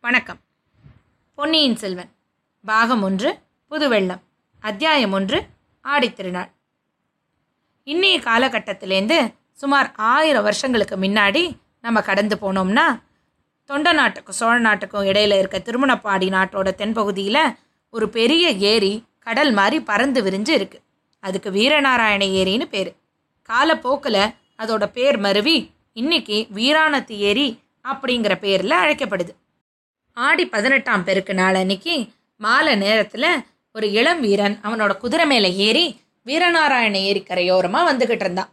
வணக்கம். பொன்னியின் செல்வன் பாகம் ஒன்று புதுவெள்ளம் அத்தியாயம் ஒன்று ஆடித்திருநாள் இன்னைய காலகட்டத்திலேருந்து சுமார் ஆயிரம் வருஷங்களுக்கு முன்னாடி நம்ம கடந்து போனோம்னா தொண்ட நாட்டுக்கும் சோழ நாட்டுக்கும் இடையில இருக்க திருமணப்பாடி நாட்டோட தென்பகுதியில் ஒரு பெரிய ஏரி கடல் மாதிரி பறந்து விரிஞ்சு இருக்கு. அதுக்கு வீரநாராயண ஏரின்னு பேர். காலப்போக்கில் அதோட பேர் மருவி இன்னைக்கு வீராணத்து ஏரி அப்படிங்கிற பேரில் அழைக்கப்படுது. ஆடி பதினெட்டாம் பெருக்கு நாள் அன்னைக்கு மாலை நேரத்தில் ஒரு இளம் வீரன் அவனோட குதிரை மேலே ஏறி வீரநாராயண ஏரி கரையோரமாக வந்துக்கிட்டு இருந்தான்.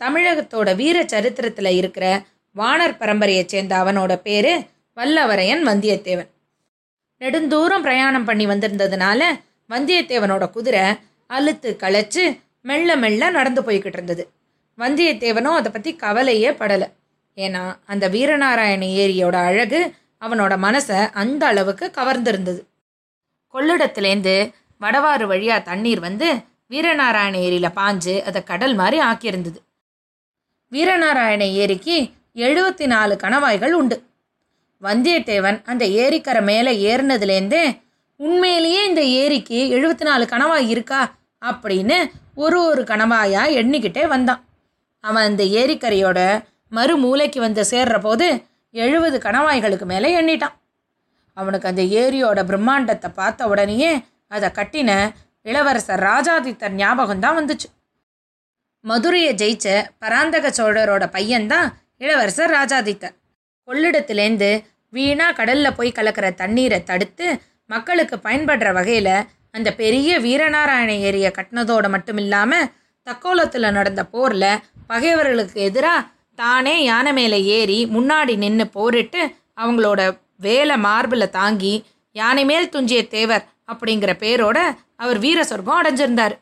தமிழகத்தோட வீர சரித்திரத்தில் இருக்கிற வானர் பரம்பரையைச் சேர்ந்த அவனோட பேர் வல்லவரையன் வந்தியத்தேவன். நெடுந்தூரம் பிரயாணம் பண்ணி வந்திருந்ததுனால வந்தியத்தேவனோட குதிரை அழுத்து களைச்சு மெல்ல மெல்ல நடந்து போய்கிட்டு இருந்தது. வந்தியத்தேவனும் அதை பற்றி கவலையே படலை. ஏன்னா அந்த வீரநாராயண ஏரியோட அழகு அவனோட மனசை அந்த அளவுக்கு கவர்ந்திருந்தது. கொள்ளிடத்துலேருந்து வடவாறு வழியாக தண்ணீர் வந்து வீரநாராயண ஏரியில் பாஞ்சு அதை கடல் மாதிரி ஆக்கியிருந்தது. வீரநாராயண ஏரிக்கு எழுபத்தி நாலு கணவாய்கள் உண்டு. வந்தியத்தேவன் அந்த ஏரிக்கரை மேலே ஏறினதுலேருந்தே உண்மையிலேயே இந்த ஏரிக்கு எழுபத்தி நாலு கணவாய் இருக்கா? அப்படின்னு ஒரு ஒரு கணவாயாக எண்ணிக்கிட்டே வந்தான். அவன் அந்த ஏரிக்கரையோட மறு மூலைக்கு வந்து சேர்ற போது எழுபது கணவாய்களுக்கு மேலே எண்ணிட்டான். அவனுக்கு அந்த ஏரியோட பிரம்மாண்டத்தை பார்த்த உடனேயே அதை கட்டின இளவரசர் ராஜாதித்தர் ஞாபகம் தான் வந்துச்சு. மதுரையை ஜெயிச்ச பராந்தக சோழரோட பையன்தான் இளவரசர் ராஜாதித்தர் கொள்ளிடத்துலேருந்து வீணா கடலில் போய் கலக்கிற தண்ணீரை தடுத்து மக்களுக்கு பயன்படுற வகையில் அந்த பெரிய வீரநாராயண ஏரியை கட்டினதோடு மட்டும் இல்லாமல் தக்கோலத்தில் நடந்த போரில் பகைவர்களுக்கு எதிராக தானே யானை மேலே ஏறி முன்னாடி நின்று போரிட்டு அவங்களோட வேலை மார்பில் தாங்கி யானை மேல் துஞ்சிய தேவர் அப்படிங்கிற பேரோட அவர் வீர சொர்க்கம் அடைஞ்சிருந்தார்.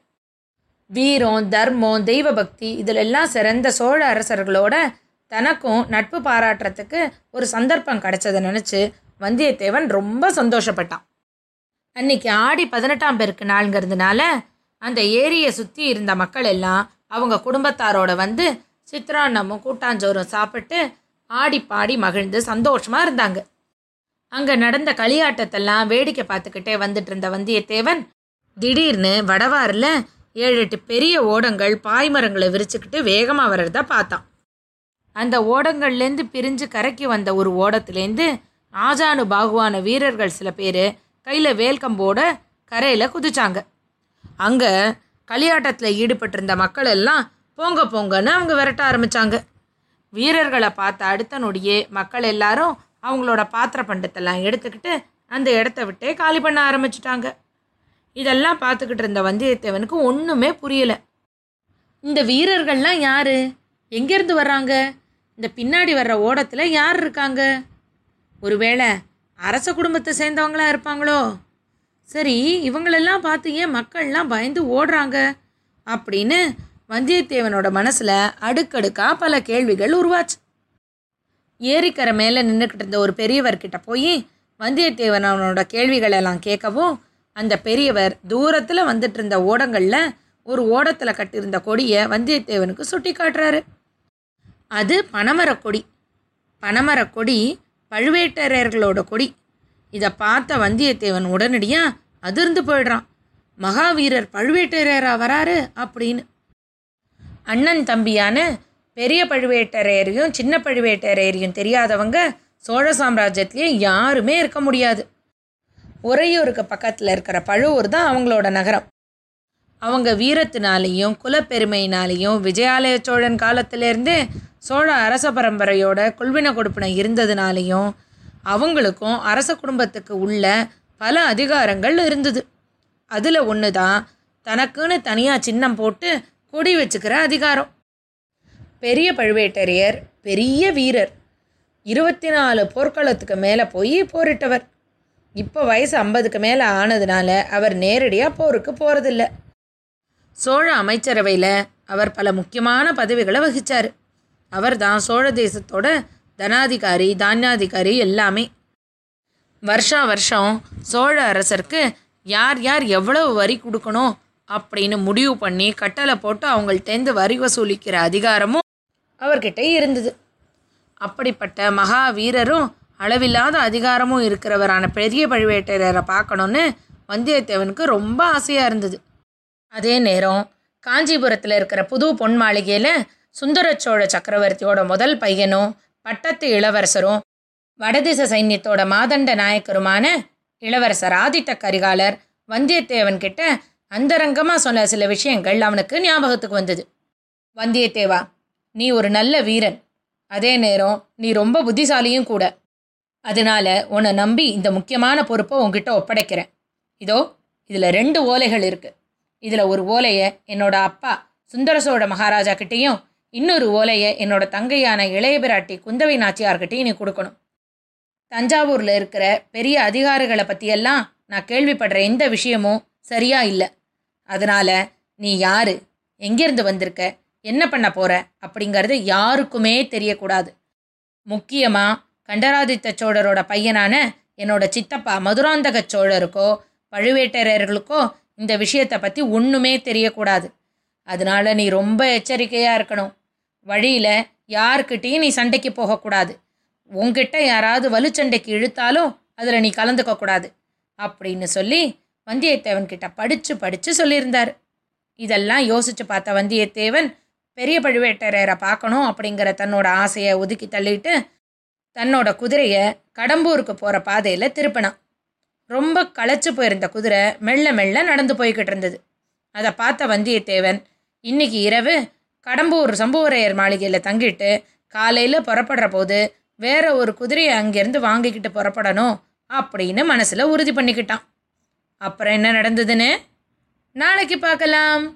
வீரம் தர்மம் தெய்வ பக்தி இதிலெல்லாம் சிறந்த சோழ அரசர்களோட தனக்கும் நட்பு பாராட்டுறதுக்கு ஒரு சந்தர்ப்பம் கிடைச்சதை நினச்சி வந்தியத்தேவன் ரொம்ப சந்தோஷப்பட்டான். அன்னைக்கு ஆடி பதினெட்டாம் பேருக்கு நாளுங்கிறதுனால அந்த ஏரியை சுற்றி இருந்த மக்கள் எல்லாம் அவங்க குடும்பத்தாரோட வந்து சித்ரான்னமும் கூட்டாஞ்சோறும் சாப்பிட்டு ஆடி பாடி மகிழ்ந்து சந்தோஷமாக இருந்தாங்க. அங்கே நடந்த களியாட்டத்தெல்லாம் வேடிக்கை பார்த்துக்கிட்டே வந்துட்டு இருந்த வந்தியத்தேவன் திடீர்னு வடவாரில் ஏழு எட்டு பெரிய ஓடங்கள் பாய்மரங்களை விரிச்சுக்கிட்டு வேகமாக வர்றதா பார்த்தான். அந்த ஓடங்கள்லேருந்து பிரிஞ்சு கரைக்கு வந்த ஒரு ஓடத்துலேருந்து ஆஜானு பாகுவான வீரர்கள் சில பேர் கையில் வேல்கம்போட கரையில் குதிச்சாங்க. அங்கே களியாட்டத்தில் ஈடுபட்டிருந்த மக்கள் எல்லாம் போங்க போங்கன்னு அவங்க விரட்ட ஆரம்பித்தாங்க வீரர்களை பார்த்த அடுத்த நொடியே மக்கள் எல்லாரும் அவங்களோட பாத்திர பண்டத்தெல்லாம் எடுத்துக்கிட்டு அந்த இடத்த விட்டே காலி பண்ண ஆரம்பிச்சிட்டாங்க. இதெல்லாம் பார்த்துக்கிட்டு இருந்த வந்தியத்தேவனுக்கு ஒன்றுமே புரியலை. இந்த வீரர்கள்லாம் யாரு? எங்கேருந்து வர்றாங்க? இந்த பின்னாடி வர்ற ஓடத்தில் யார் இருக்காங்க? ஒருவேளை அரச குடும்பத்தை சேர்ந்தவங்களா இருப்பாங்களோ? சரி இவங்களெல்லாம் பார்த்து ஏன் மக்கள்லாம் பயந்து ஓடுறாங்க? அப்படின்னு வந்தியத்தேவனோட மனசில் அடுக்கடுக்காக பல கேள்விகள் உருவாச்சு. ஏரிக்கரை மேலே நின்றுக்கிட்டு இருந்த ஒரு பெரியவர்கிட்ட போய் வந்தியத்தேவன் அவனோட கேள்விகளெல்லாம் கேட்கவும் அந்த பெரியவர் தூரத்தில் வந்துட்டு இருந்த ஓடங்களில் ஒரு ஓடத்தில் கட்டியிருந்த கொடியை வந்தியத்தேவனுக்கு சுட்டி காட்டுறாரு. அது பனைமரக் கொடி. பழுவேட்டரையர்களோட கொடி. இதை பார்த்த வந்தியத்தேவன் உடனடியாக அதிர்ந்து போயிடுறான். மகாவீரர் பழுவேட்டரையரா வராரு அப்படின்னு அண்ணன் தம்பியான பெரிய பழுவேட்டரையரையும் சின்ன பழுவேட்டரையரையும் தெரியாதவங்க சோழ சாம்ராஜ்யத்திலேயே யாருமே இருக்க முடியாது. உறையூருக்கு பக்கத்தில் இருக்கிற பழுவூர் தான் அவங்களோட நகரம். அவங்க வீரத்தினாலேயும் குலப்பெருமையினாலேயும் விஜயாலய சோழன் காலத்திலேருந்தே சோழ அரச பரம்பரையோட குல்வின கொடுப்பினை இருந்ததுனாலையும் அவங்களுக்கும் அரச குடும்பத்துக்கு உள்ள பல அதிகாரங்கள் இருந்தது. அதில் ஒன்று தான் தனக்குன்னு தனியாக சின்னம் போட்டு கொடி வச்சுக்கிற அதிகாரம். பெரிய பழுவேட்டரையர் பெரிய வீரர் இருபத்தி நாலு போர்க்களத்துக்கு மேலே போய் போரிட்டவர். இப்போ வயசு ஐம்பதுக்கு மேலே ஆனதுனால அவர் நேரடியாக போருக்கு போகிறதில்ல சோழ அமைச்சரவையில் அவர் பல முக்கியமான பதவிகளை வகித்தார் அவர் தான் சோழ தேசத்தோட தனாதிகாரி தானியாதிகாரி எல்லாமே. வருஷா வருஷம் சோழ அரசருக்கு யார் யார் எவ்வளவு வரி கொடுக்கணும் அப்படின்னு முடிவு பண்ணி கட்டளை போட்டு அவங்கள்ட்டேருந்து வரி வசூலிக்கிற அதிகாரமும் அவர்கிட்ட இருந்தது. அப்படிப்பட்ட மகா வீரரும் அளவில்லாத அதிகாரமும் இருக்கிறவரான பெரிய பழுவேட்டரையரை பார்க்கணுன்னு வந்தியத்தேவனுக்கு ரொம்ப ஆசையாக இருந்தது. அதே நேரம் காஞ்சிபுரத்தில் இருக்கிற புது பொன் மாளிகையில் சுந்தரச்சோழ சக்கரவர்த்தியோட முதல் பையனும் பட்டத்து இளவரசரும் வடதிச சைன்யத்தோட மாதண்ட நாயக்கருமான இளவரசர் ஆதித்த கரிகாலர் வந்தியத்தேவன் கிட்ட அந்தரங்கமாக சொன்ன சில விஷயங்கள் அவனுக்கு ஞாபகத்துக்கு வந்தது. வந்தியத்தேவா நீ ஒரு நல்ல வீரன். அதே நேரம் நீ ரொம்ப புத்திசாலியும் கூட. அதனால உன்னை நம்பி இந்த முக்கியமான பொறுப்பை உங்ககிட்ட ஒப்படைக்கிறேன். இதோ இதில் ரெண்டு ஓலைகள் இருக்கு. இதில் ஒரு ஓலையை என்னோட அப்பா சுந்தர சோழ மகாராஜா கிட்டேயும் இன்னொரு ஓலையை என்னோட தங்கையான இளைய பிராட்டி குந்தவை நாச்சியார்கிட்டையும் நீ கொடுக்கணும். தஞ்சாவூரில் இருக்கிற பெரிய அதிகாரிகளை பற்றியெல்லாம் நான் கேள்விப்படுற எந்த விஷயமும் சரியா இல்லை. அதனால் நீ யாரு? எங்கேருந்து வந்திருக்க? என்ன பண்ண போற? அப்படிங்கிறது யாருக்குமே தெரியக்கூடாது. முக்கியமாக கண்டராதித்த சோழரோட பையனான என்னோட சித்தப்பா மதுராந்தக சோழருக்கோ பழுவேட்டரையர்களுக்கோ இந்த விஷயத்தை பற்றி ஒன்றுமே தெரியக்கூடாது. அதனால நீ ரொம்ப எச்சரிக்கையாக இருக்கணும். வழியில் யார்கிட்டயும் நீ சண்டைக்கு போகக்கூடாது. உங்ககிட்ட யாராவது வலுச்சண்டைக்கு இழுத்தாலும் அதில் நீ கலந்துக்கக்கூடாது. அப்படின்னு சொல்லி வந்தியத்தேவன் கிட்ட படித்து படித்து சொல்லியிருந்தார். இதெல்லாம் யோசித்து பார்த்த வந்தியத்தேவன் பெரிய பழுவேட்டரையரை பார்க்கணும் அப்படிங்கிற தன்னோட ஆசையை ஒதுக்கி தள்ளிட்டு தன்னோட குதிரையை கடம்பூருக்கு போகிற பாதையில் திருப்பினான். ரொம்ப களைச்சு போயிருந்த குதிரை மெல்ல மெல்ல நடந்து போய்கிட்டு இருந்தது. அதை பார்த்த வந்தியத்தேவன் இன்னைக்கு இரவு கடம்பூர் சம்புவரையர் மாளிகையில் தங்கிட்டு காலையில் புறப்படுற போது வேற ஒரு குதிரையை அங்கேருந்து வாங்கிக்கிட்டு புறப்படணும் அப்படின்னு மனசில் உறுதி பண்ணிக்கிட்டான். அப்புறம் என்ன நடந்ததுன்னு நாளைக்கு பார்க்கலாம்.